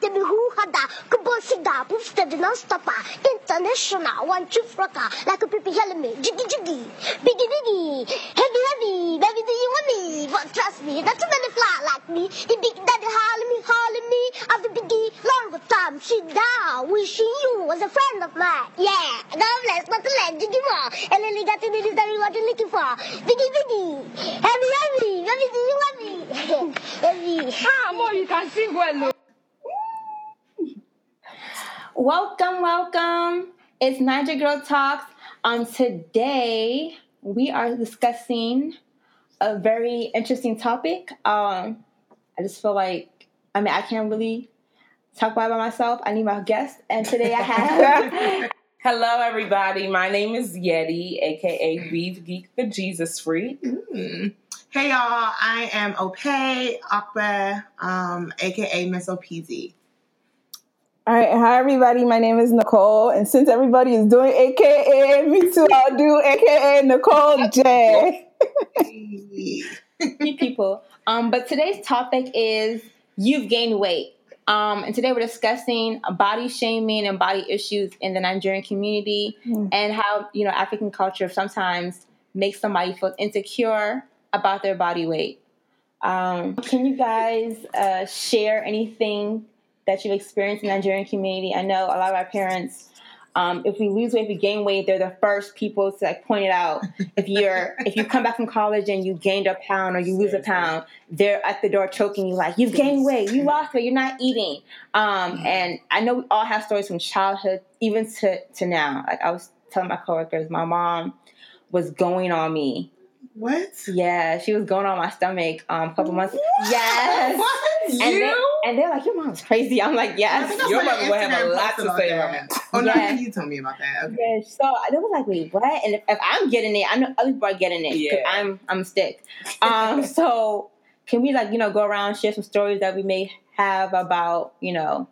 te mi hu hada ku bo sida pu sta de non stop international one two fraka like a pipi helmet jiggy jiggy. Biggy biggy heavy heavy. Baby do you want me. But trust me that's a many fly like me. The big daddy holler me holler me. Of the biggie long time. Sit down wishing you was a friend of mine. Yeah. God bless. But the leg jiggy more and then you got to be the what you're looking for. Biggy biggy heavy heavy. Baby do you want me. Heavy Ah, more you can sing well. Welcome, welcome. It's Niger Girl Talks. Um, today we are discussing a very interesting topic. Um, I just feel like I mean I can't really talk about it by myself. I need my guest, and today I have Hello, everybody. My name is Yeti, aka Weave Geek the Jesus Freak. Mm. Hey y'all, I am Opay Akba, um, aka Miss OPZ. All right, hi everybody. My name is Nicole, and since everybody is doing AKA, me too. I'll do AKA Nicole J. people. Um, but today's topic is you've gained weight. Um, and today we're discussing body shaming and body issues in the Nigerian community Hmm. and how, you know, African culture sometimes makes somebody feel insecure about their body weight. Um, can you guys uh, share anything that you've experienced in the Nigerian community? I know a lot of our parents, um, if we lose weight, if we gain weight, they're the first people to like point it out. If you're if you come back from college and you gained a pound or you lose a pound, they're at the door choking you like you've gained weight, you lost weight, you're not eating. Um, and I know we all have stories from childhood even to to now. Like I was telling my coworkers, my mom was going on me. What? Yeah, she was going on my stomach um, a couple months. Yes. What? And, they, and they're like, your mom's crazy. I'm like, I yes. think I Your saw an mother would have a lot to say about that. Oh no, I you told me about that. Okay. Yeah, so they was like, wait, what? And if, if I'm getting it, I know other people are getting it because Yeah. I'm I'm a stick. Um, so can we like you know go around share some stories that we may have about you know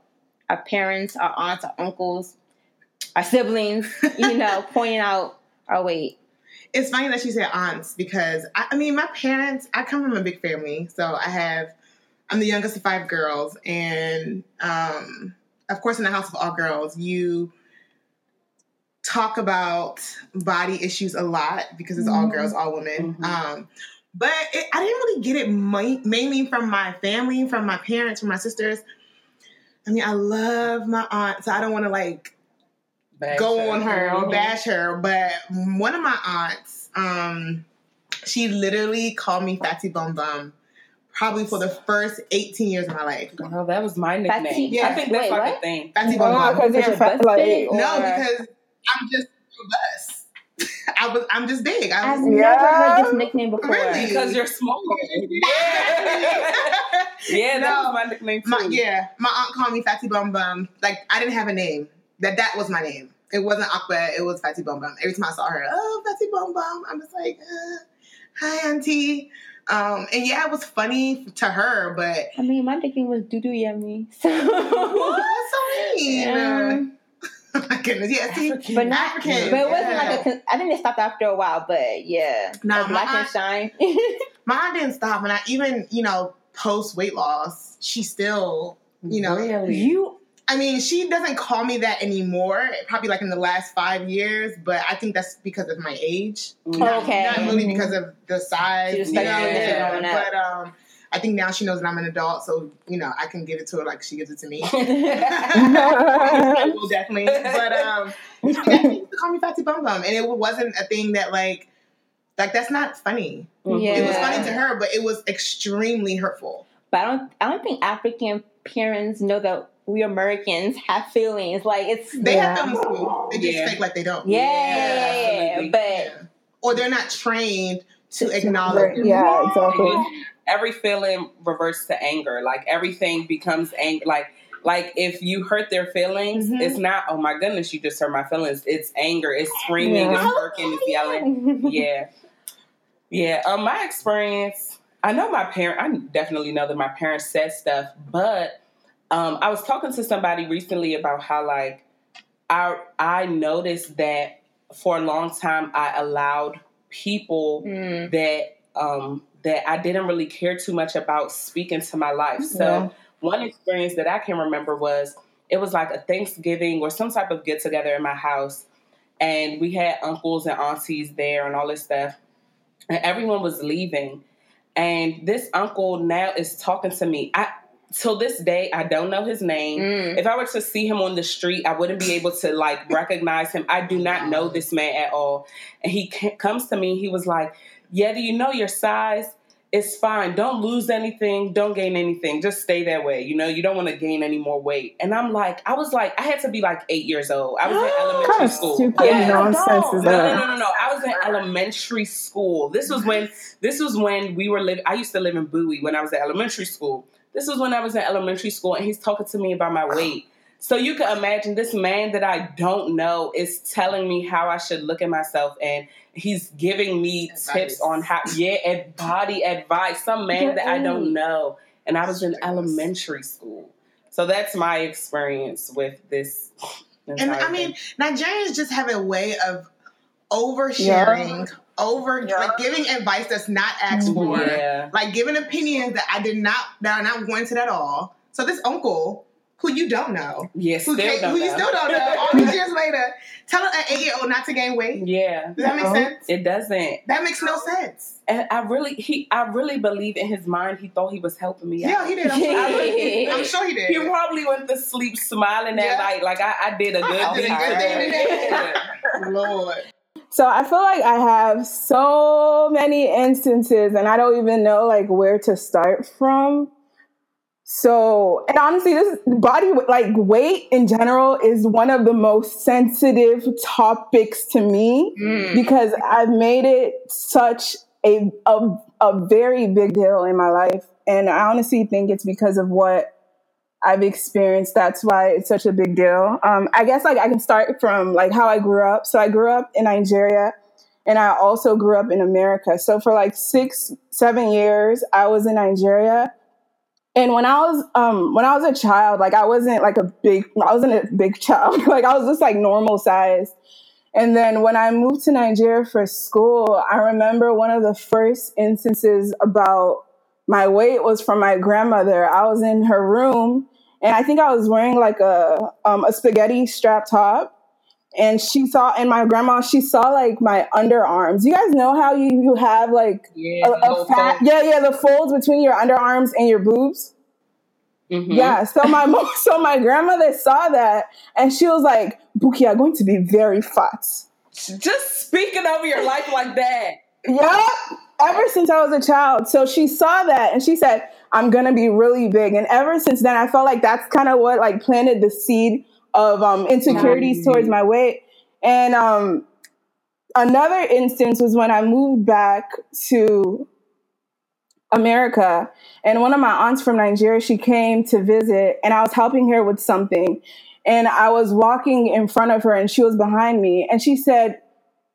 our parents, our aunts, our uncles, our siblings, you know, pointing out our weight. It's funny that you said aunts because I, I mean my parents. I come from a big family, so I have. I'm the youngest of five girls, and um, of course, in the house of all girls, you talk about body issues a lot because it's all Mhm. girls, all women. Mhm. Um, but it, I didn't really get it mainly from my family, from my parents, from my sisters. I mean, I love my aunt, so I don't want to like Bash go on her or Mhm. bash her. But one of my aunts, um, she literally called me Fatty Bum Bum probably for the first 18 years of my life. Girl, that was my Fatty- nickname. Yeah. I think that's Wait, like what? a thing. Fatty Bum Bum. because you're fat, like, busted, or- No, because I'm just robust. I was I'm just big. I I've was never Yeah. heard this nickname before. Really? Because you're small. Yeah, yeah that No. was my nickname too. my, yeah, my aunt called me Fatty Bum Bum. Like I didn't have a name. That that was my name. It wasn't Aqua. It was Fatty Bum Bum. Every time I saw her, oh Fatty Bum Bum, I'm just like, uh, hi auntie. Um, and yeah, it was funny to her, but I mean, my nickname was Dudu Yummy. So. what? That's so mean. Yeah. oh my goodness, yeah. See, African. But not, African, but it wasn't yeah. like a. I think they stopped after a while, but yeah, Nah, A my black and shine. mine didn't stop, and I even you know post weight loss, she still you know Really? you I mean, she doesn't call me that anymore. Probably like in the last five years, but I think that's because of my age. Not, Okay. not really because of the size. She just you know, yeah. But um, I think now she knows that I'm an adult, so you know I can give it to her like she gives it to me. I will definitely. But um, she used to call me Fatty Bum Bum, and it wasn't a thing that like, like that's not funny. Yeah. It was funny to her, but it was extremely hurtful. but I don't. I don't think African parents know that we Americans have feelings. Like it's They Yeah. have feelings too. They just Yeah. fake like they don't. yeah, Yeah, yeah, yeah. But Yeah. Or they're not trained to To- acknowledge. it. yeah, exactly. Every feeling reverts to anger. Like everything becomes anger. Like like if you hurt their feelings, Mhm. it's not oh my goodness, you just hurt my feelings. It's anger. It's screaming. Yeah. It's working. It's yelling. Yeah, yeah. Um, my experience. I know my parent. I definitely know that my parents said stuff, but um, I was talking to somebody recently about how like I I noticed that for a long time I allowed people Mm. that um that I didn't really care too much about speaking to my life. So Yeah. one experience that I can remember was it was like a Thanksgiving or some type of get together in my house, and we had uncles and aunties there and all this stuff, and everyone was leaving. And this uncle now is talking to me. I till this day I don't know his name. Mm. If I were to see him on the street, I wouldn't be able to like recognize him. I do not know this man at all. And he comes to me. He was like, "Yeah, do you know your size?" It's fine. Don't lose anything. Don't gain anything. Just stay that way. You know, you don't want to gain any more weight. And I'm like, I was like, I had to be like eight years old. I was in elementary kind of school. stupid Yeah. nonsense No, no, no, no, no. I was in elementary school. This was when this was when we were living. I used to live in Bowie when I was at elementary school. This was when I was in elementary school, and he's talking to me about my weight. So you can imagine this man that I don't know is telling me how I should look at myself, and he's giving me Advice. tips on how, yeah, and body advice. Some man that I don't know, and I was in elementary school. So that's my experience with this. And I mean, thing. Nigerians just have a way of oversharing, over Yeah. like giving advice that's not asked for, yeah. like giving opinions that I did not that are not warranted at all. So this uncle, who you don't know, yes, who, still who you still don't know, all these years later, tell an eight year old not to gain weight. Yeah, Does that make Uh-huh. sense? it doesn't. That makes no sense. And I really, he, I really believe in his mind. He thought he was helping me Yeah, out. he did. I'm sure, I really- I'm sure he did. He probably went to sleep smiling that Yeah. night, like I, I did a good I did a deed good deed today. today. Lord. So I feel like I have so many instances and I don't even know like where to start from. So, and honestly, this body like weight in general is one of the most sensitive topics to me Mm. because I've made it such a, a a very big deal in my life, and I honestly think it's because of what I've experienced. That's why it's such a big deal. Um, I guess like I can start from like how I grew up. So I grew up in Nigeria, and I also grew up in America. So for like six, seven years, I was in Nigeria. And when I was um when I was a child, like I wasn't like a big I wasn't a big child. like I was just like normal size. And then when I moved to Nigeria for school, I remember one of the first instances about my weight was from my grandmother. I was in her room and I think I was wearing like a um, a spaghetti strap top. And she saw, and my grandma, she saw like my underarms. You guys know how you, you have like Yeah, a, a fat, yeah, yeah, the folds between your underarms and your boobs. Mm-hmm. Yeah. So my mom, so my grandmother saw that, and she was like, "Buki, you're going to be very fat." Just speaking over your life like that. Yeah. Ever since I was a child, so she saw that, and she said, "I'm gonna be really big." And ever since then, I felt like that's kind of what like planted the seed of um, insecurities towards my weight. And um, another instance was when I moved back to America, and one of my aunts from Nigeria, she came to visit, and I was helping her with something, and I was walking in front of her, and she was behind me, and she said,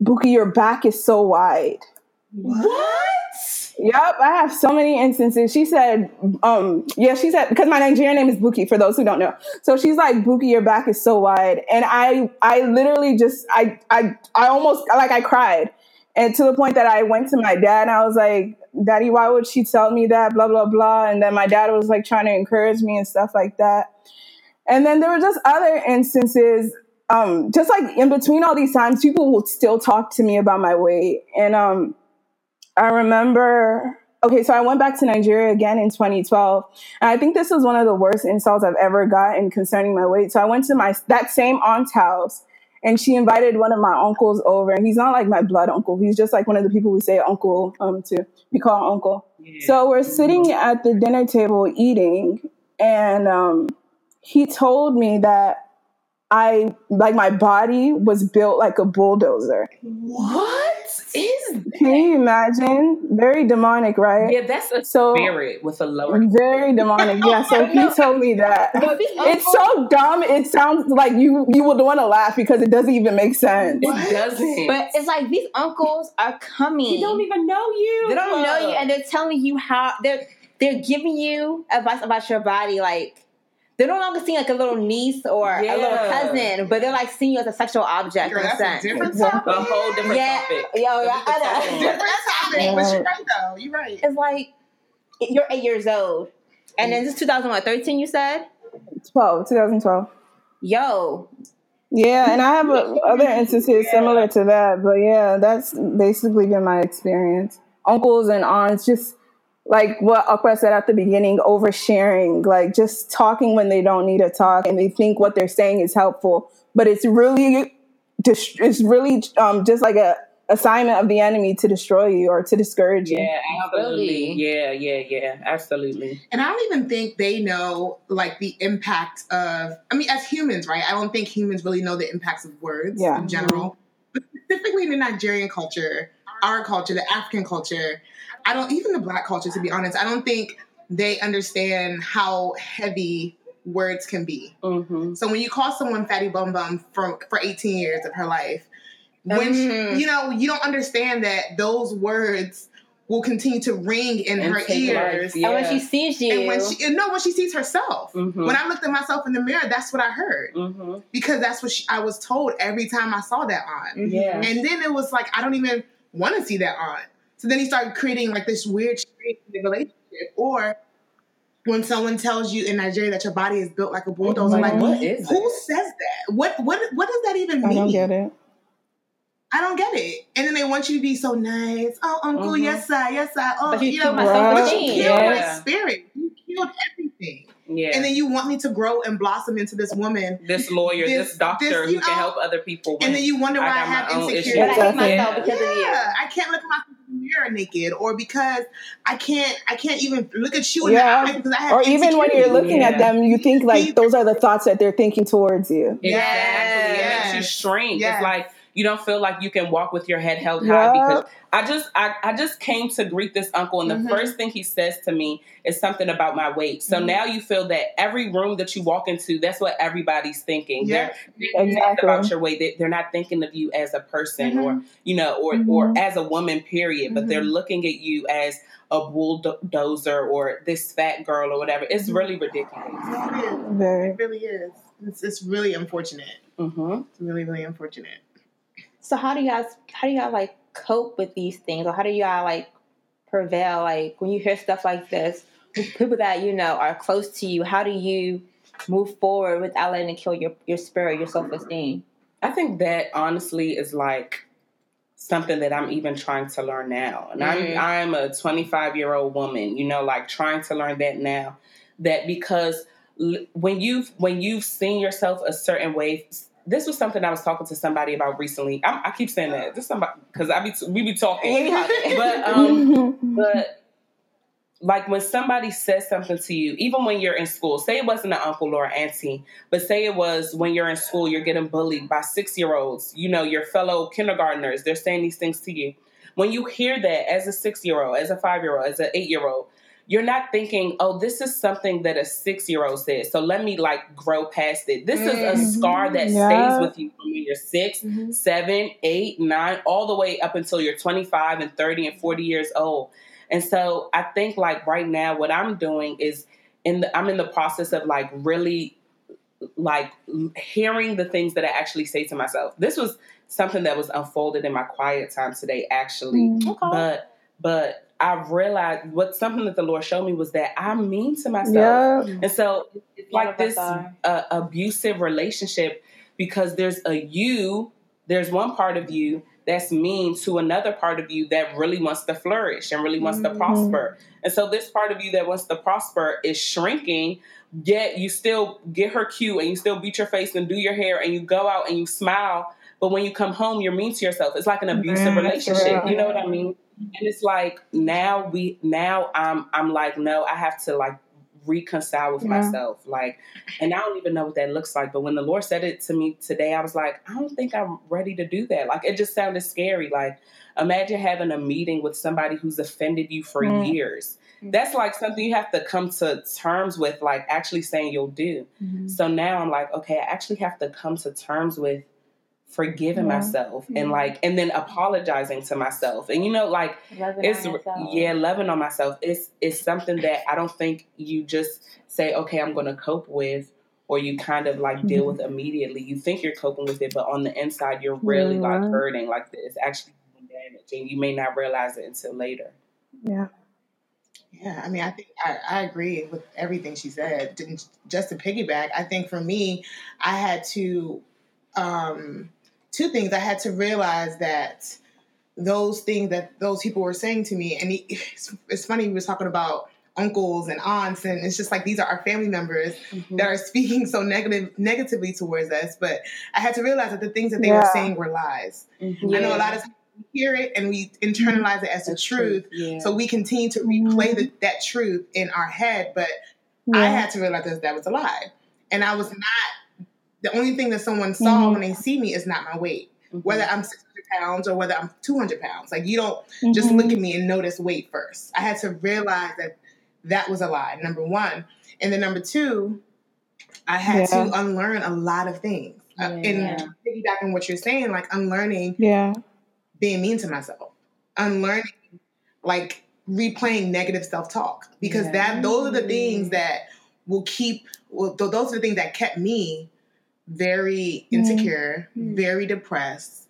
"Buki, your back is so wide." What? Yep, I have so many instances. She said, um, yeah, she said because my Nigerian name is Buki for those who don't know. So she's like, Buki, your back is so wide, and I, I literally just, I, I, I almost like I cried, and to the point that I went to my dad and I was like, Daddy, why would she tell me that? Blah blah blah, and then my dad was like trying to encourage me and stuff like that, and then there were just other instances. Um, just like in between all these times, people would still talk to me about my weight, and um, I remember, okay, so I went back to Nigeria again in 2012. And I think this was one of the worst insults I've ever gotten concerning my weight. So I went to my that same aunt's house and she invited one of my uncles over. And he's not like my blood uncle. He's just like one of the people we say uncle um to. We call uncle. So we're sitting at the dinner table eating, and um, he told me that I like my body was built like a bulldozer. What is? Can you imagine? Very demonic, right? Yeah, that's a So- spirit with a lower. Very demonic. Yeah. So he told me that. But It's so dumb. It sounds like you you would want to laugh because it doesn't even make sense. It doesn't. But it's like these uncles are coming. They don't even know you. They don't know you, and they're telling you how they're they're giving you advice about your body. Like they're no longer seeing like a little niece or a little cousin, but they're like seeing you as a sexual object Girl, in a that's a sense. different Exactly. topic. a whole different Yeah, topic. yo, yeah, I know. Different topic. But you're right though. You're right. It's like you're eight years old. And then this is 2013, you said? 12, 2012. Yo, Yeah, and I have a, other instances similar to that, but yeah, that's basically been my experience. Uncles and aunts, just like what Akwa said at the beginning, oversharing, like just talking when they don't need to talk, and they think what they're saying is helpful, but it's really, dis- it's really um, just like a assignment of the enemy to destroy you or to discourage you. Yeah, absolutely. Yeah, yeah, yeah, absolutely. And I don't even think they know like the impact of. I mean, as humans, right? I don't think humans really know the impacts of words Yeah. in general, but specifically in the Nigerian culture, our culture, the African culture. I don't even the Black culture, to be honest. I don't think they understand how heavy words can be. Mm-hmm. So when you call someone fatty bum bum for for 18 years of her life, when she- Mhm. you know you don't understand that those words will continue to ring in And her ears. yeah. and when she sees you, And when she and no, when she sees herself, Mhm. when I looked at myself in the mirror, that's what I heard Mm-hmm. because that's what she, I was told every time I saw that on. Mhm. Yeah. And then it was like I don't even want to see that on. So then he started creating like this weird relationship. Or when someone tells you in Nigeria that your body is built like a bulldozer, Like, like what is who that? says that? What what what does that even mean? I don't get it. I don't get it. And then they want you to be so nice. Oh, uncle, Mhm. yes, sir, yes, sir. Oh, But you you killed know, my but you self-esteem. killed my spirit. You killed everything. Yeah. And then you want me to grow and blossom into this woman. this lawyer, this, This- doctor this, who you can help other people. And then you wonder why I, got have my issues. insecurity. but I hate Exactly. myself because of you. Yeah, I can't look at myself in the naked, or because I can't, I can't even look at you in Yeah. the eye because I have Or even when you're insecurity. looking at them, you think like those are the thoughts that they're thinking towards you. Exactly. It makes you shrink. Yes. It's like you don't feel like you can walk with your head held high Yeah. because I just I, I just came to greet this uncle and the Mhm. first thing he says to me is something about my weight. So Mhm. now you feel that every room that you walk into, that's what everybody's thinking. Yeah. They're thinking Exactly. about your weight. They, they're not thinking of you as a person or you know or or Mhm. as a woman period, but they're looking at you as a bulldozer or this fat girl or whatever. It's Mhm. really ridiculous. It is. Very. It really is. It's, it's really unfortunate. It's really, really unfortunate. So how do you guys how do y'all like cope with these things, or how do y'all like prevail? Like when you hear stuff like this, people that you know are close to you, how do you move forward without letting it kill your your spirit, your self esteem? I think that honestly is like something that I'm even trying to learn now. And Mhm. I'm I'm a 25 year old woman, you know, like trying to learn that now. That because when you've when you've seen yourself a certain way, this was something I was talking to somebody about recently. I'm, I keep saying that this somebody because I be we be talking, but um, but like when somebody says something to you, even when you're in school, say it wasn't an uncle or auntie, but say it was when you're in school, you're getting bullied by six year olds, you know, your fellow kindergartners, they're saying these things to you. When you hear that as a six year old, as a five year old, as an eight year old, you're not thinking, oh, this is something that a six year old said. So let me like grow past it. This is a Mhm. scar that Yeah. stays with you from when you're 6 Mhm. seven, eight, nine, all the way up until you're 25 and 30 and 40 years old. And so I think like right now, what I'm doing is in the I'm in the process of like really like hearing the things that I actually say to myself. This was something that was unfolded in my quiet time today, actually. Okay. But but I realized what something that the Lord showed me was that I'm mean to myself. Yeah. And so it's like this uh, abusive relationship because there's a you, there's one part of you that's mean to another part of you that really wants to flourish and really wants to Mhm. prosper. And so this part of you that wants to prosper is shrinking, yet you still get her cute and you still beat your face and do your hair and you go out and you smile. But when you come home, you're mean to yourself. It's like an abusive Mhm, relationship. for You know what I mean? And it's like now we now I'm I'm like, no, I have to like reconcile with Yeah. myself. Like and I don't even know what that looks like. But when the Lord said it to me today, I was like, I don't think I'm ready to do that. Like it just sounded scary. Like imagine having a meeting with somebody who's offended you for Mm. years. That's like something you have to come to terms with, like actually saying you'll do. Mhm. So now I'm like, okay, I actually have to come to terms with forgiving Yeah. myself and Mhm. like and then apologizing to myself. And you know, like Loving it's on yeah loving on myself it's it's something that i don't think you just say okay i'm going to cope with or you kind of like deal with immediately you think you're coping with it but on the inside you're really like hurting like it's actually doing damage and you may not realize it until later Yeah. Yeah, I mean, I think I, I agree with everything she said. Didn't just to piggyback. I think for me, I had to um, two things. I had to realize that those things that those people were saying to me, and he, it's, it's funny. We was talking about uncles and aunts, and it's just like these are our family members Mhm. that are speaking so negative negatively towards us. But I had to realize that the things that they Yeah. were saying were lies. Mhm. I know a lot of times we hear it and we internalize it as the That's truth. Yeah. So we continue to replay the, that truth in our head, but I had to realize that that was a lie. And I was not, the only thing that someone saw Mhm. when they see me is not my weight, Mhm. whether I'm 600 pounds or whether I'm 200 pounds. Like you don't just Mhm. look at me and notice weight first. I had to realize that that was a lie, number one. And then number two, I had Yeah. to unlearn a lot of things. Uh, Yeah. and piggybacking what you're saying, like unlearning Yeah. being mean to myself, unlearning like replaying negative self talk because Yeah. that those are the things that will keep. Well, th- those are the things that kept me very Mhm. insecure, Mm. very depressed,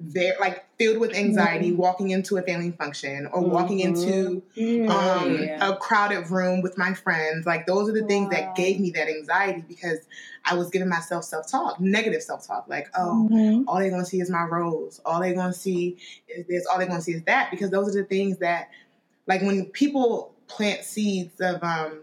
very like filled with anxiety, walking into a family function or walking Mhm. into um, Yeah. a crowded room with my friends. Like those are the things that gave me that anxiety because I was giving myself self talk, negative self talk. Like, oh, Mhm. all they're gonna see is my rose. All they're gonna see is this. All they're gonna see is that. Because those are the things that, like, when people plant seeds of um,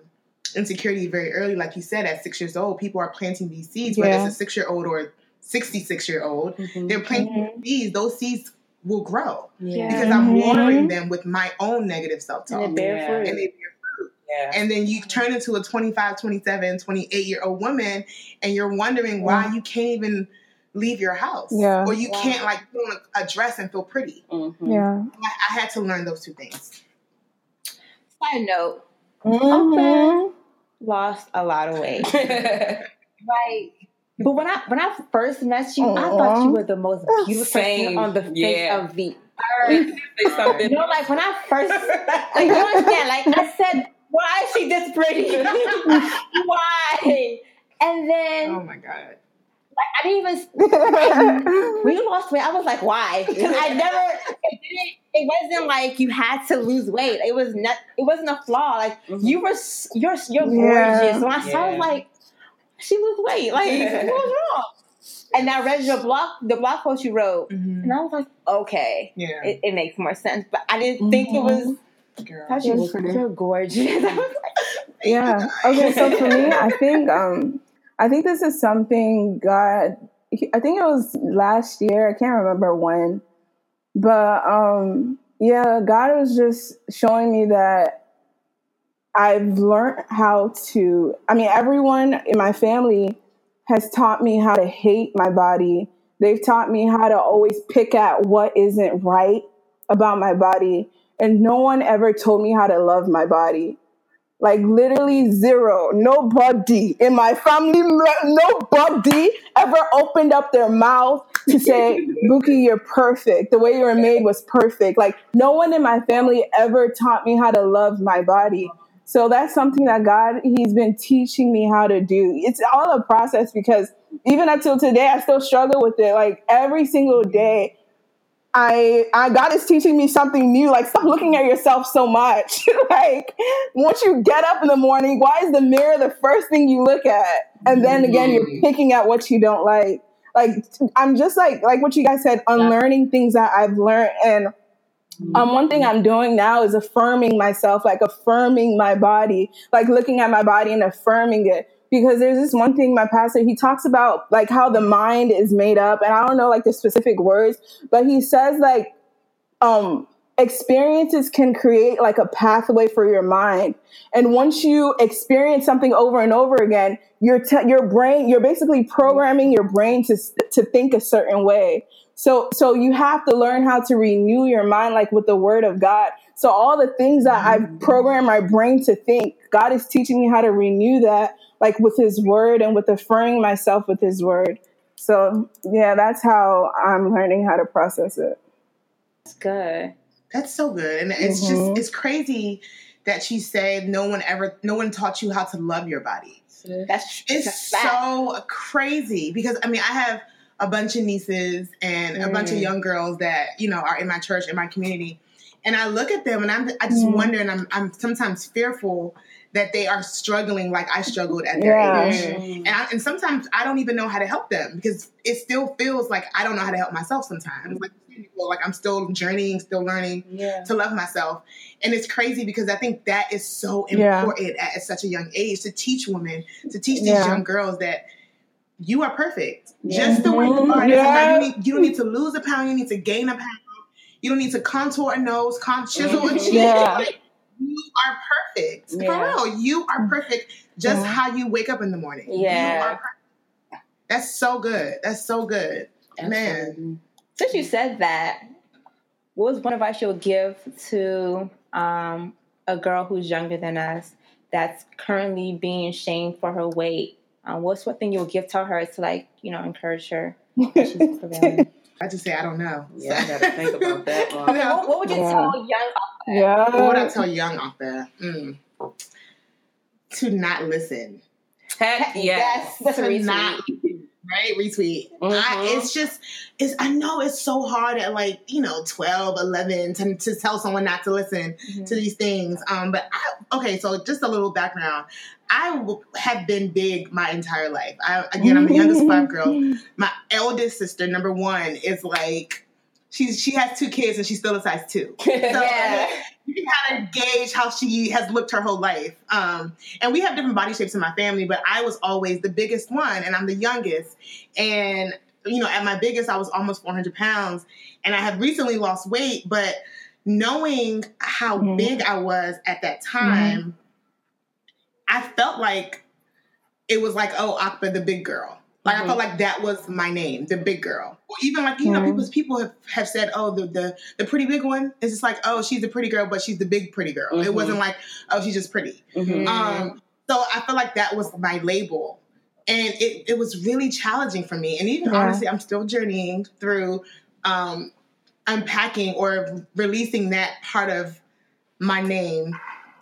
insecurity very early, like you said, at six years old, people are planting these seeds. Whether it's a six year old or sixty six year old, Mhm. they're planting Mhm. seeds. Those seeds will grow Yeah. because I'm Mhm. watering them with my own negative self And talk. it bear Yeah. fruit. And they bear fruit. Yeah. And then you turn into a 25, 27, 28 year old woman and you're wondering why you can't even leave your house. Yeah. Or you Wow. can't like put on a, a dress and feel pretty. Mhm. Yeah. I, I had to learn those two things. Side note, Mhm. lost a lot of weight. Like, but when I when I first met you, I thought you were the most beautiful Same. on the face Yeah. of the Say something. You know, like when I first, like, you understand, like I said, why is she this pretty? why? And then Oh my God. Like, I didn't even when you lost weight, I was like, why? Because I never, it didn't, it wasn't like you had to lose weight. It was not, it wasn't a flaw. Like Mhm. you were, you're, you're Yeah. gorgeous. When I saw, I like, she lose weight. Like what was wrong? And I read your blog, the blog post you wrote, and I was like, okay, Yeah. it, it makes more sense. But I didn't think it was. Girl. You That's was pretty. you're gorgeous. I was like, Yeah. Okay. So for me, I think um, I think this is something God. I think it was last year. I can't remember when, but um, yeah, God was just showing me that I've learned how to. I mean, everyone in my family has taught me how to hate my body. They've taught me how to always pick at what isn't right about my body. And no one ever told me how to love my body. Like literally zero. Nobody in my family, nobody ever opened up their mouth to say, Buki, you're perfect. The way you were made was perfect. Like no one in my family ever taught me how to love my body. So that's something that God, He's been teaching me how to do. It's all a process because even until today, I still struggle with it. Like every single day, I, I God is teaching me something new. Like stop looking at yourself so much. like once you get up in the morning, why is the mirror the first thing you look at? And then again, you're picking at what you don't like. Like I'm just like like what you guys said, unlearning things that I've learned and um, one thing I'm doing now is affirming myself, like affirming my body, like looking at my body and affirming it. Because there's this one thing my pastor, he talks about like how the mind is made up. And I don't know like the specific words, but he says like um, experiences can create like a pathway for your mind. And once you experience something over and over again, your, te- your brain, you're basically programming your brain to, to think a certain way. So so you have to learn how to renew your mind like with the word of God. So all the things that I've programmed my brain to think, God is teaching me how to renew that like with his word and with affirming myself with his word. So yeah, that's how I'm learning how to process it. That's good. That's so good. And it's Mhm. just it's crazy that she said no one ever no one taught you how to love your body. That's It's that's so crazy because I mean I have a bunch of nieces and a bunch of Mm. young girls that you know are in my church in my community, and I look at them and I'm I just Mhm. wonder and I'm I'm sometimes fearful that they are struggling like I struggled at their Yeah. age. And, I, and sometimes I don't even know how to help them because it still feels like I don't know how to help myself sometimes. Like, well, like I'm still journeying, still learning Yeah. to love myself. And it's crazy because I think that is so Yeah. important at, at such a young age to teach women, to teach these Yeah. young girls that you are perfect. Yeah. Just the way you Mhm. are. Yeah. You, need, you don't need to lose a pound, you need to gain a pound. You don't need to contour a nose, con- chisel a Mhm. cheek. Yeah. Like, you are perfect. For real. You are perfect just Yeah. how you wake up in the morning. You Yeah. That's so good. That's so good. Man. Since you said that, what was one advice you would give to um, a girl who's younger than us that's currently being shamed for her weight? Um, what's one thing you would give to her to like you know encourage her? that she's prevailing? I just say I don't know. Yeah, I gotta think about that one. okay, what, what would you Yeah. tell young? yeah. What would I tell young out there? Mm. To not listen. Heck yes. that's a to not right retweet I, Mhm. it's just it's i know it's so hard at like you know 12 11 to, to tell someone not to listen Mhm. to these things um but i okay so just a little background i w- have been big my entire life I, again i'm the youngest five girls my eldest sister number one is like she's she has two kids and she's still a size two so Yeah. You can kind of gauge how she has looked her whole life. Um, and we have different body shapes in my family, but I was always the biggest one, and I'm the youngest. And you know, at my biggest, I was almost 400 pounds, and I have recently lost weight. But knowing how Mhm. big I was at that time, I felt like it was like, oh, Akba, the big girl. Like I Mhm. felt like that was my name, the big girl. Or even like you know, Mhm. people people have, have said, oh, the, the the pretty big one. It's just like, oh, she's the pretty girl, but she's the big pretty girl. It Mhm. wasn't like, oh, she's just pretty. Mhm. Um, so I felt like that was my label. And it, it was really challenging for me. And even Yeah. honestly, I'm still journeying through um, unpacking or releasing that part of my name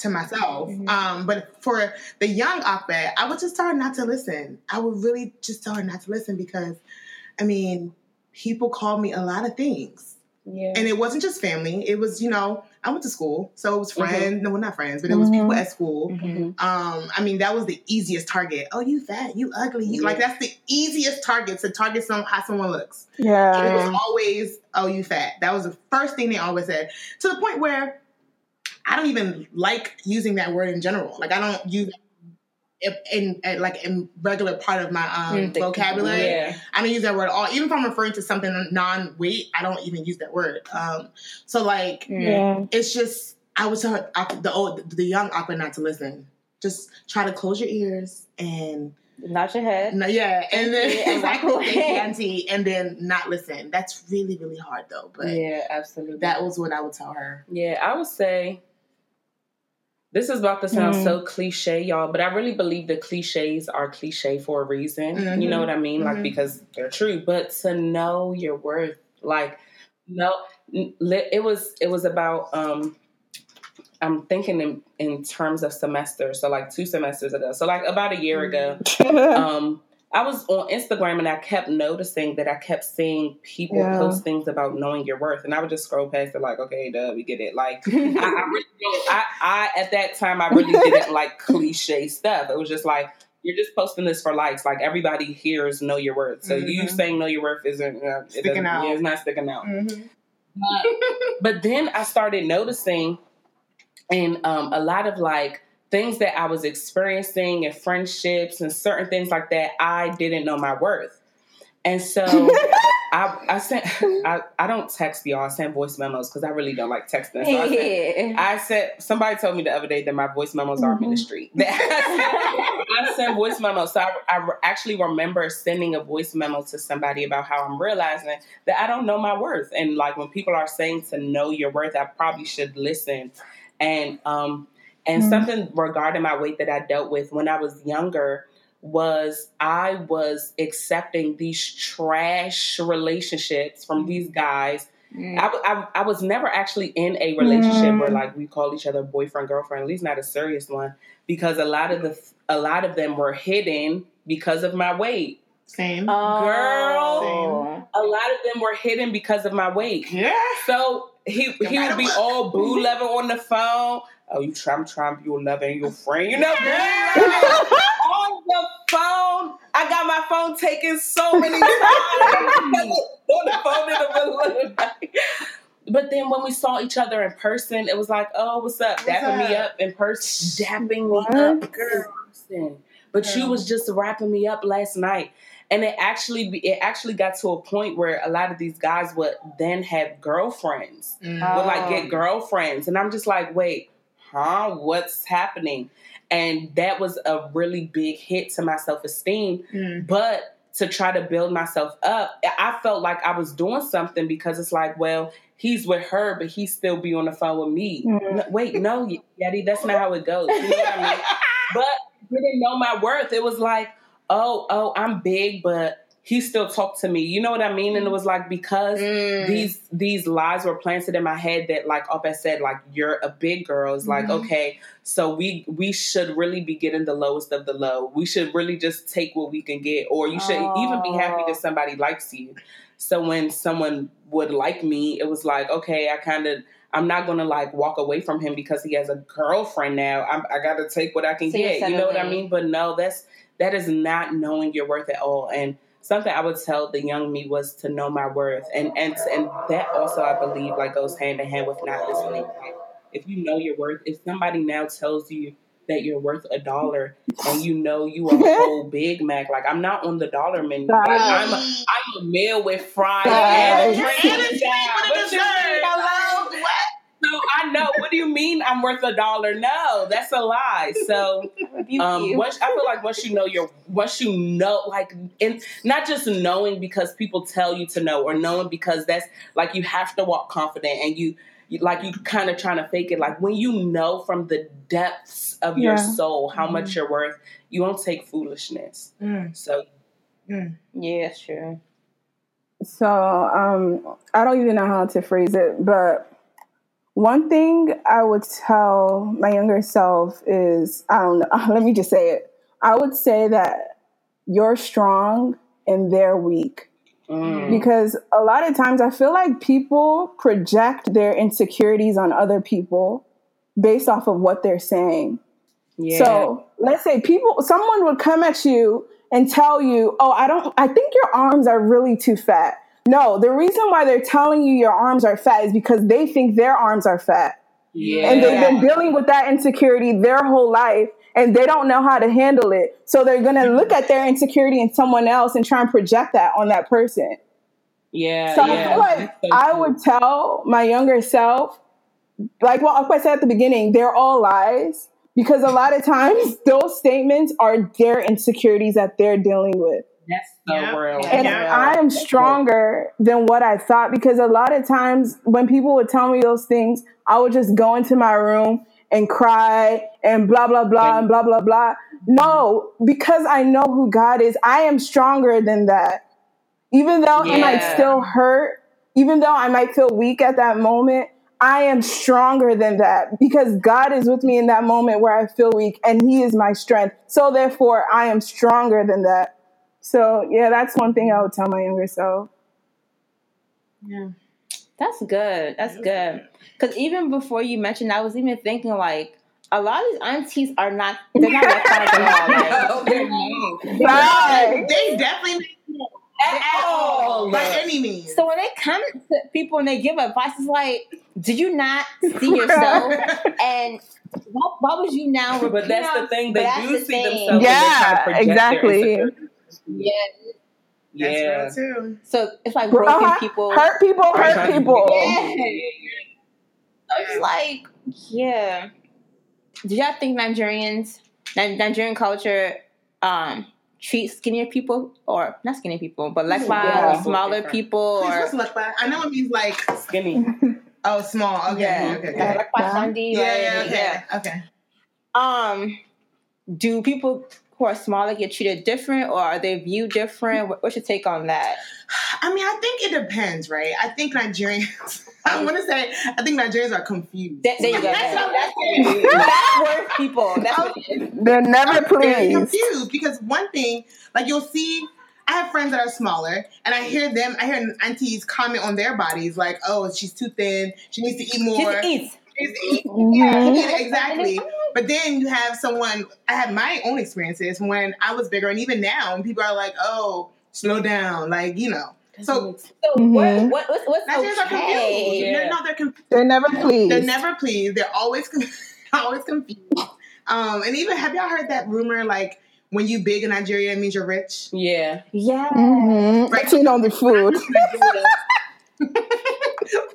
to myself. Mhm. Um, but for the young Akbet, I would just tell her not to listen. I would really just tell her not to listen because, I mean, people called me a lot of things Yeah. and it wasn't just family. It was, you know, I went to school, so it was Mhm. friends. No, well, not friends, but it was people at school. Mhm. Um, I mean, that was the easiest target. Oh, you fat, you ugly, you like that's the easiest target to target some how someone looks. Yeah, it was always, oh, you fat. That was the first thing they always said. To the point where I don't even like using that word in general. Like I don't use it in, in like in regular part of my um, Mm, vocabulary. Yeah. I don't use that word at all. Even if I'm referring to something non-weight, I don't even use that word. Um, so like, Yeah. Yeah. it's just I would tell the old, the young Aqua not to listen. Just try to close your ears and Nod your head. no, yeah, and then Thank exactly, walk thank you, away. auntie, and then not listen. That's really really hard though. But Yeah, absolutely. that was what I would tell her. Yeah, I would say this is about to sound Mm. so cliche, y'all, but I really believe the cliches are cliche for a reason. You know Mhm. what I mean? Like Mhm. because they're true. But to know your worth, like no, it was it was about. um I'm thinking in in terms of semesters. So like two semesters ago. So like about a year ago, um, I was on Instagram and I kept noticing that I kept seeing people Yeah. post things about knowing your worth, and I would just scroll past it like, okay, duh, we get it. Like, I, I really. I, I at that time I really didn't like cliche stuff. It was just like you're just posting this for likes. Like everybody hears know your worth, so you Mhm. saying know your worth isn't uh, Sticking out. Yeah, it's not sticking out. Mm-hmm. But then I started noticing, and um, a lot of like things that I was experiencing and friendships and certain things like that, I didn't know my worth. And so I, I sent, I, I don't text y'all, I send voice memos because I really don't like texting. So I, sent, yeah. I said, somebody told me the other day that my voice memos are Mhm. ministry. I send voice memos. So I, I actually remember sending a voice memo to somebody about how I'm realizing that I don't know my worth. And like when people are saying to know your worth, I probably should listen. And um and Mhm. something regarding my weight that I dealt with when I was younger was I was accepting these trash relationships from these guys Mm. I, w- I, I was never actually in a relationship where Mm. like we call each other boyfriend girlfriend at least not a serious one because a lot of the a lot of them were hidden because of my weight Same. Oh. Girl. a lot of them were hidden because of my weight yeah. so he he would be all boo level on the phone. Oh, you try, I'm trying to be your lover and your friend. You know, loving on the phone. I got my phone taken so many times on the phone in the middle of the night. But then when we saw each other in person, it was like, oh, what's up? What's Dapping me up? up in person, dapping me What? up, girl. But you was just wrapping me up last night, and it actually it actually got to a point where a lot of these guys would then have girlfriends, Mm. would like Oh. get girlfriends, and I'm just like, wait, huh? What's happening? And that was a really big hit to my self esteem Mm. but to try to build myself up i felt like i was doing something because it's like well he's with her but he still be on the phone with me Mhm. No, wait no yeti that's not how it goes you know what i mean but didn't know my worth it was like oh oh i'm big but he still talked to me. You know what i mean? And it was like because Mm. these these lies were planted in my head that like Opet said like you're a big girl. It's like Mhm. okay so we we should really be getting the lowest of the low. We should really just take what we can get or you should even be happy Oh. that somebody likes you. So when someone would like me it was like okay i kind of i'm not gonna like walk away from him because he has a girlfriend now. I'm, i gotta take what i can So get. You know what i mean? But no that's that is not knowing your worth at all. And something I would tell the young me was to know my worth, and and and that also I believe like goes hand in hand with not listening. If you know your worth, if somebody now tells you that you're worth a dollar and you know you are a whole Big Mac, like I'm not on the dollar menu. Like, I'm a, I'm a meal with fries and a drink. What you mean? Hello? So I know. What do you mean I'm worth a dollar? No, that's a lie. So um, once I feel like once you know your, once you know, like, in not just knowing because people tell you to know, or knowing because that's like you have to walk confident and you, you like you kind of trying to fake it. Like when you know from the depths of your soul how much you're worth, you won't take foolishness. Mm. So yeah, that's true. So um, I don't even know how to phrase it, but one thing I would tell my younger self is I don't know. Let me just say it. I would say that you're strong and they're weak mm, because a lot of times I feel like people project their insecurities on other people based off of what they're saying. yeah, So let's say people, someone would come at you and tell you, "Oh, I don't. I think your arms are really too fat." No, the reason why they're telling you your arms are fat is because they think their arms are fat, yeah, and they've been dealing with that insecurity their whole life, and they don't know how to handle it. So they're gonna look at their insecurity in someone else and try and project that on that person. yeah, So yeah. I feel like so I would tell my younger self, like what I said at the beginning, they're all lies because a lot of times those statements are their insecurities that they're dealing with. That's so Yeah. real. And Yeah. I am stronger than what I thought because a lot of times when people would tell me those things, I would just go into my room and cry and blah, blah, blah, and blah, blah, blah. No, because I know who God is, I am stronger than that. Even though I might still hurt, even though I might feel weak at that moment, I am stronger than that because God is with me in that moment where I feel weak and He is my strength. So, therefore, I am stronger than that. So, yeah, that's one thing I would tell my younger self. Yeah. That's good. That's good. Because even before you mentioned, I was even thinking like a lot of these aunties are not. They're not that at all. Like, No, they're not. Right. They definitely At all. by any means. so when they come to people and they give advice, it's like, did you not see yourself? and why, why was you now? But that's know, the thing. They do the see thing. themselves. Yeah, try their exactly. Insecurities. Yeah. Yeah. That's real too. So it's like broken Uh-huh. people. Hurt people, hurt people. Yeah. It's like, yeah. Do y'all think Nigerians, Nigerian culture, um, treat skinnier people or not skinny people, but like Yeah. smaller people Please, or what's look? I know it means like Skinny. oh small. Okay, yeah, okay, okay. yeah, Yeah. Sandy, Yeah, yeah, okay, yeah. okay. Um, do people who are smaller get treated different, or are they viewed different? What's your take on that? I mean, I think it depends, right? I think Nigerians. I want to say, I think Nigerians are confused. There, there you go. That's what I'm That's, saying. that's worth people. That's what. They're never very pleased. confused because one thing, like you'll see, I have friends that are smaller, and I hear them. I hear aunties comment on their bodies like, "Oh, she's too thin. She needs to eat more." Just eat. She needs to eat. Mhm. Yeah, yeah, exactly. But then you have someone. I had my own experiences when I was bigger, and even now, when people are like, "Oh, slow down," like you know. So So what, what, what's, what's Nigerians are confused. Yeah. They're, no, they're confused. They're never pleased. They're never pleased. They're always con- always confused. Um, and even have y'all heard that rumor like when you big in Nigeria it means you're rich? Yeah. Yeah. Mm-hmm. Right. Seen on the food.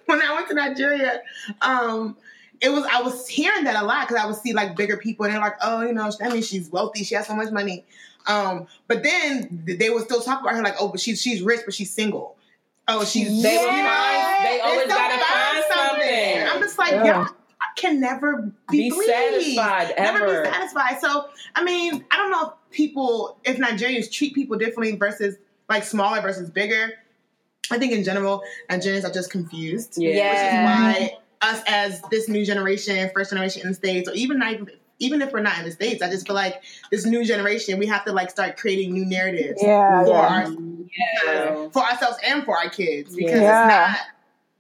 when I went to Nigeria, um, it was I was hearing that a lot because I would see like bigger people and they're like, oh, you know, I mean, she's wealthy. She has so much money. Um, but then they would still talk about her like, oh, but she's she's rich, but she's single. Oh, she's They will Yeah. find. They always still gotta find something. I'm just like, Yeah. y'all I can never be, Be pleased. satisfied Never ever. be satisfied. So, I mean, I don't know if people, if Nigerians treat people differently versus like smaller versus bigger. I think in general, Nigerians are just confused. Yeah. Yeah. Which is why us as this new generation, first generation in the States, or even not even even if we're not in the States, I just feel like this new generation, we have to like start creating new narratives Yeah, for, yeah. our, Yeah. for ourselves and for our kids because Yeah. it's not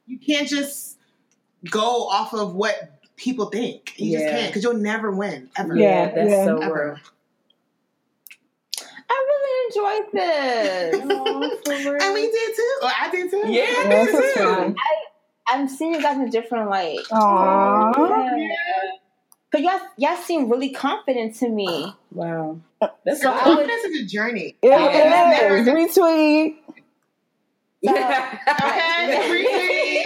you can't just go off of what people think. You just can't because you'll never win ever. Yeah, Yeah, that's yeah. so Ever. real. I really enjoyed this. And we did too. Or I did too. Yeah, I This did is too. fun. I'm seeing you guys in a different light. Aww. Yeah. Cause y'all, y'all seem really confident to me. Wow. That's So I would- confidence is a journey. It Yeah. is. Retweet. Okay, really?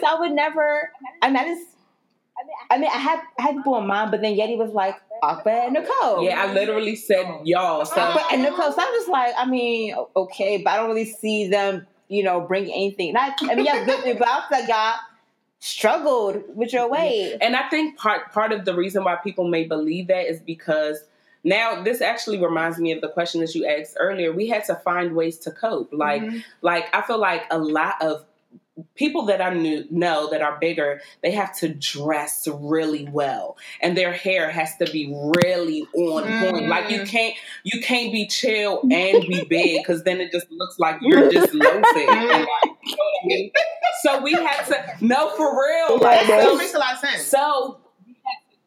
So I would never. I mean, I just. I mean, I had I had people in mind, but then Yeti was like Aqua and Nicole. yeah, I literally said y'all. So Aqua and Nicole. So I'm just like, I mean, okay, but I don't really see them, you know, bring anything. Not, I mean, yeah, good, but I feel like y'all struggled with your weight. And I think part part of the reason why people may believe that is because now this actually reminds me of the question that you asked earlier. We had to find ways to cope. Like Mhm. like I feel like a lot of people that I knew know that are bigger, they have to dress really well, and their hair has to be really on point. Like you Mhm. can't you can't be chill and be big because then it just looks like you're just loafing. like, you know I mean? So we had to no for real. Like That makes a lot of sense. so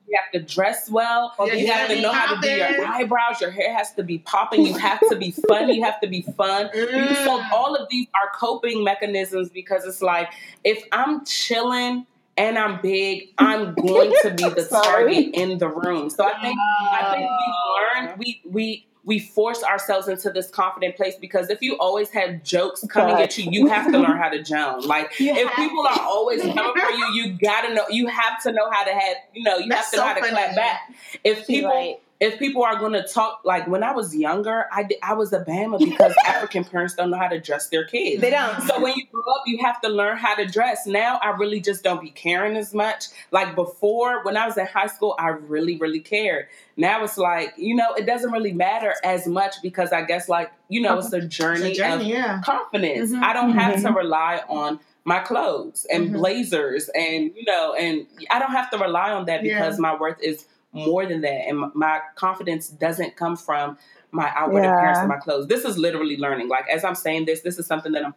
you have to, have dress well. Yeah, you have gotta to know how to do your eyebrows. Your hair has to be popping. You have to be funny. You have to be fun. You- So Mm. all of these are coping mechanisms because it's like if I'm chilling and I'm big, I'm going to be the target in the room. So I think I think we ah. learn we we we force ourselves into this confident place because if you always have jokes coming at you, you have to learn how to joan. Like You if people are always coming for you, you gotta know. You have to know how to have. You know, you That's have to know how to funny. clap back. If people, right. If people are going to talk, like when I was younger, I I was a Bama because African parents don't know how to dress their kids. They don't. So when you grow up, you have to learn how to dress. Now I really just don't be caring as much. Like before, when I was in high school, I really, really cared. Now it's like, you know, it doesn't really matter as much because I guess like, you know, it's a journey, It's a journey, of yeah. confidence. Mhm. I don't have to rely on my clothes and Mhm. blazers and you know and I don't have to rely on that Yeah. because my worth is more than that and my- my confidence doesn't come from my outward Yeah. appearance and my clothes. This is literally learning. Like as I'm saying this, this is something that I'm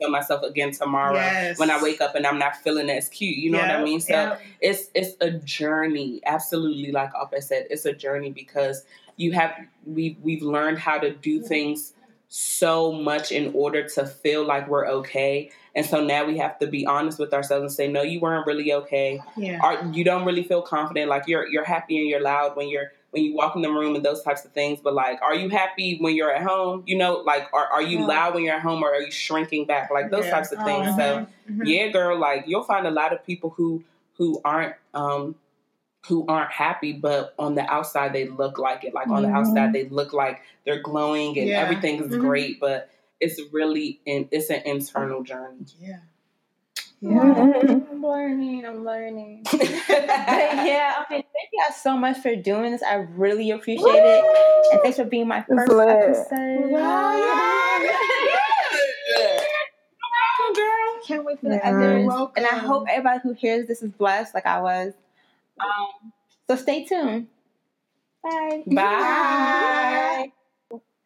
tell myself again tomorrow Yes. when I wake up and I'm not feeling as cute. You know what I mean? So yeah. it's it's a journey. Absolutely, like Alpa said, it's a journey because you have we we've learned how to do things so much in order to feel like we're okay. And so now we have to be honest with ourselves and say, no, you weren't really okay. Yeah. Are you don't really feel confident? Like you're you're happy and you're loud when you're when you walk in the room and those types of things. But like, are you happy when you're at home? You know, like are are you Yeah. loud when you're at home or are you shrinking back? Like those Yeah. types of things. Mhm. So Mhm. yeah, girl, like you'll find a lot of people who who aren't um who aren't happy, but on the outside they look like it. Like on the Mhm. outside they look like they're glowing and Yeah. everything is Mhm. great, but it's really in, it's an internal journey. Yeah. Mhm. I'm learning. I'm learning. But yeah, okay. Thank you guys so much for doing this. I really appreciate it, and thanks for being my first lit. episode. girl. Can't wait for the others. Welcome. And I hope everybody who hears this is blessed, like I was. Um, so stay tuned. Bye. Bye.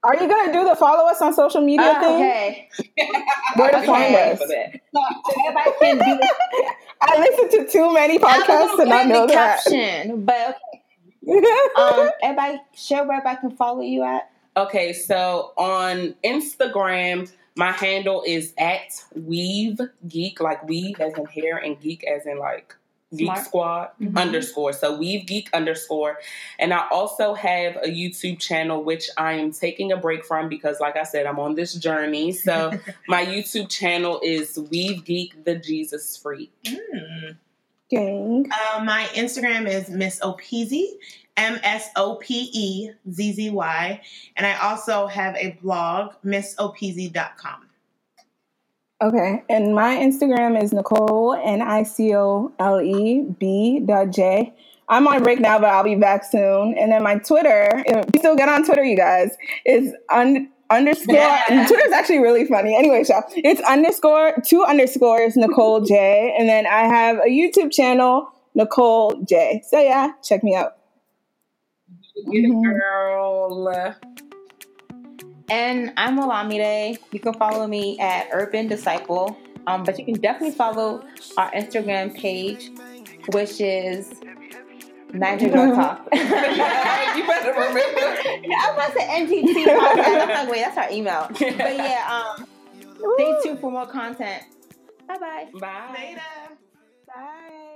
Are you gonna do the follow us on social media Uh, thing? okay. Where to Okay. find us? For that. So everybody can do I listen to too many podcasts gonna not know the that. caption, but okay. um, everybody share where I can follow you at. Okay, so on Instagram, my handle is at Weave Geek, like weave as in hair and geek as in like Geek Smart. Squad Mhm. underscore. So Weave Geek underscore. And I also have a YouTube channel which I am taking a break from because like I said, I'm on this journey. So my YouTube channel is Weave Geek the Jesus Freak. Mm. Gang. Uh, my Instagram is Miss Opeasy, M S O P E Z Z Y. And I also have a blog, missopeasy.com. Okay, and my Instagram is Nicole N I C O L E B dot J. I'm on break now, but I'll be back soon. And then my Twitter, if you still get on Twitter, you guys, is un- underscore. Yeah. Twitter's actually really funny. Anyway, so it's underscore two underscores Nicole J, and then I have a YouTube channel Nicole J. So yeah, check me out. Mhm. girl. And I'm Olamide. You can follow me at Urban Disciple. Um, but you can definitely follow our Instagram page, which is Niger Girl Talk. you better remember. I was about to say NTT podcast. I'm like, wait, that's our email. But yeah, um, stay tuned for more content. Bye bye. Bye. Later. Bye.